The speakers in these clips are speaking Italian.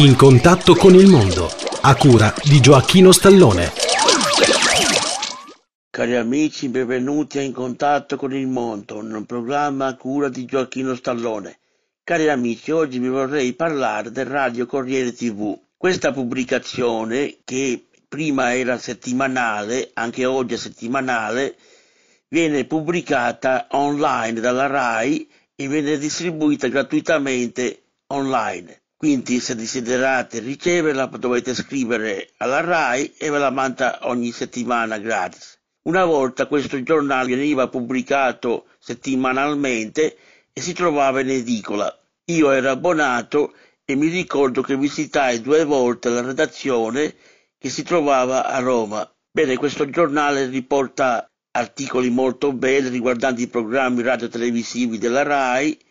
In contatto con il mondo, a cura di Gioacchino Stallone. Cari amici, benvenuti a In contatto con il mondo, un programma a cura di Gioacchino Stallone. Cari amici, oggi vi vorrei parlare del Radio Corriere TV. Questa pubblicazione, che prima era settimanale, anche oggi è settimanale, viene pubblicata online dalla RAI e viene distribuita gratuitamente online. Quindi se desiderate riceverla dovete scrivere alla RAI e ve la manda ogni settimana gratis. Una volta questo giornale veniva pubblicato settimanalmente e si trovava in edicola. Io ero abbonato e mi ricordo che visitai due volte la redazione che si trovava a Roma. Bene, questo giornale riporta articoli molto belli riguardanti i programmi radio-televisivi della RAI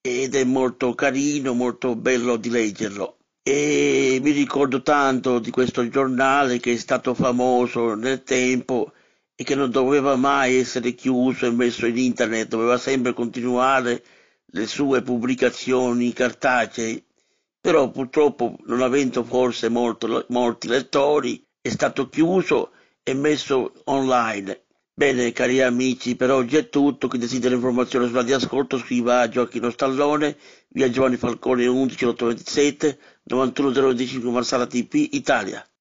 ed è molto carino, molto bello di leggerlo. E mi ricordo tanto di questo giornale che è stato famoso nel tempo e che non doveva mai essere chiuso e messo in internet, doveva sempre continuare le sue pubblicazioni cartacee però purtroppo non avendo forse molto, molti lettori è stato chiuso e messo online. Bene cari amici, per oggi è tutto, chi desidera informazioni sulla di ascolto scriva a Gioacchino Stallone, via Giovanni Falcone 11 827 91025 Marsala TP, Italia.